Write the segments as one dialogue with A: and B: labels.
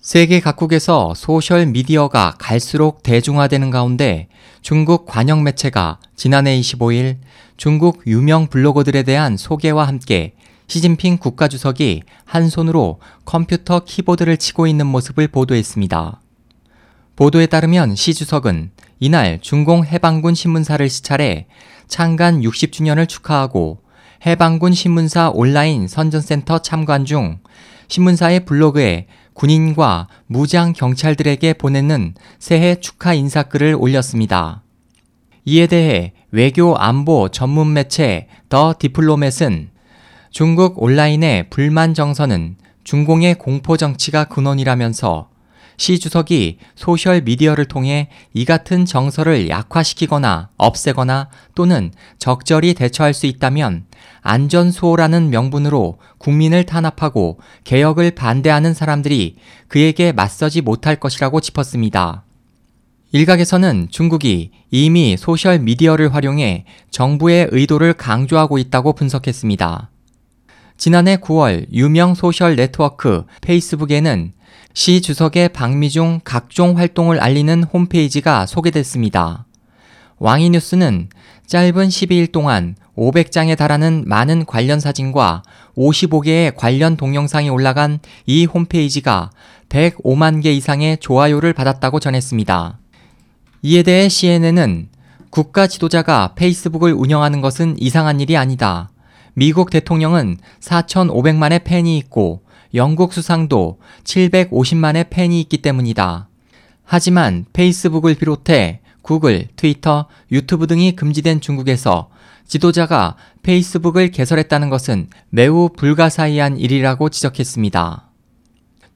A: 세계 각국에서 소셜 미디어가 갈수록 대중화되는 가운데 중국 관영 매체가 지난해 25일 중국 유명 블로거들에 대한 소개와 함께 시진핑 국가주석이 한 손으로 컴퓨터 키보드를 치고 있는 모습을 보도했습니다. 보도에 따르면 시 주석은 이날 중공 해방군 신문사를 시찰해 창간 60주년을 축하하고 해방군 신문사 온라인 선전센터 참관 중 신문사의 블로그에 군인과 무장 경찰들에게 보내는 새해 축하 인사글을 올렸습니다. 이에 대해 외교 안보 전문 매체 더 디플로맷은 중국 온라인의 불만 정서는 중공의 공포 정치가 근원이라면서 시 주석이 소셜 미디어를 통해 이 같은 정서를 약화시키거나 없애거나 또는 적절히 대처할 수 있다면 안전수호라는 명분으로 국민을 탄압하고 개혁을 반대하는 사람들이 그에게 맞서지 못할 것이라고 짚었습니다. 일각에서는 중국이 이미 소셜 미디어를 활용해 정부의 의도를 강조하고 있다고 분석했습니다. 지난해 9월 유명 소셜 네트워크 페이스북에는 시 주석의 방미 중 각종 활동을 알리는 홈페이지가 소개됐습니다. 왕이 뉴스는 짧은 12일 동안 500장에 달하는 많은 관련 사진과 55개의 관련 동영상이 올라간 이 홈페이지가 105만 개 이상의 좋아요를 받았다고 전했습니다. 이에 대해 CNN은 국가 지도자가 페이스북을 운영하는 것은 이상한 일이 아니다. 미국 대통령은 4,500만의 팬이 있고 영국 수상도 750만의 팬이 있기 때문이다. 하지만 페이스북을 비롯해 구글, 트위터, 유튜브 등이 금지된 중국에서 지도자가 페이스북을 개설했다는 것은 매우 불가사의한 일이라고 지적했습니다.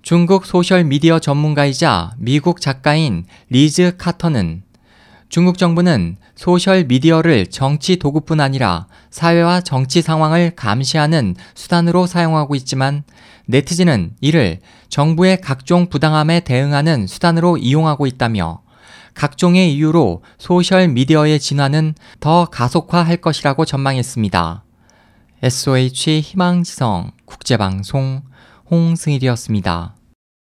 A: 중국 소셜미디어 전문가이자 미국 작가인 리즈 카터는 중국 정부는 소셜 미디어를 정치 도구뿐 아니라 사회와 정치 상황을 감시하는 수단으로 사용하고 있지만 네티즌은 이를 정부의 각종 부당함에 대응하는 수단으로 이용하고 있다며 각종의 이유로 소셜 미디어의 진화는 더 가속화할 것이라고 전망했습니다. SOH 희망지성 국제방송 홍승일이었습니다.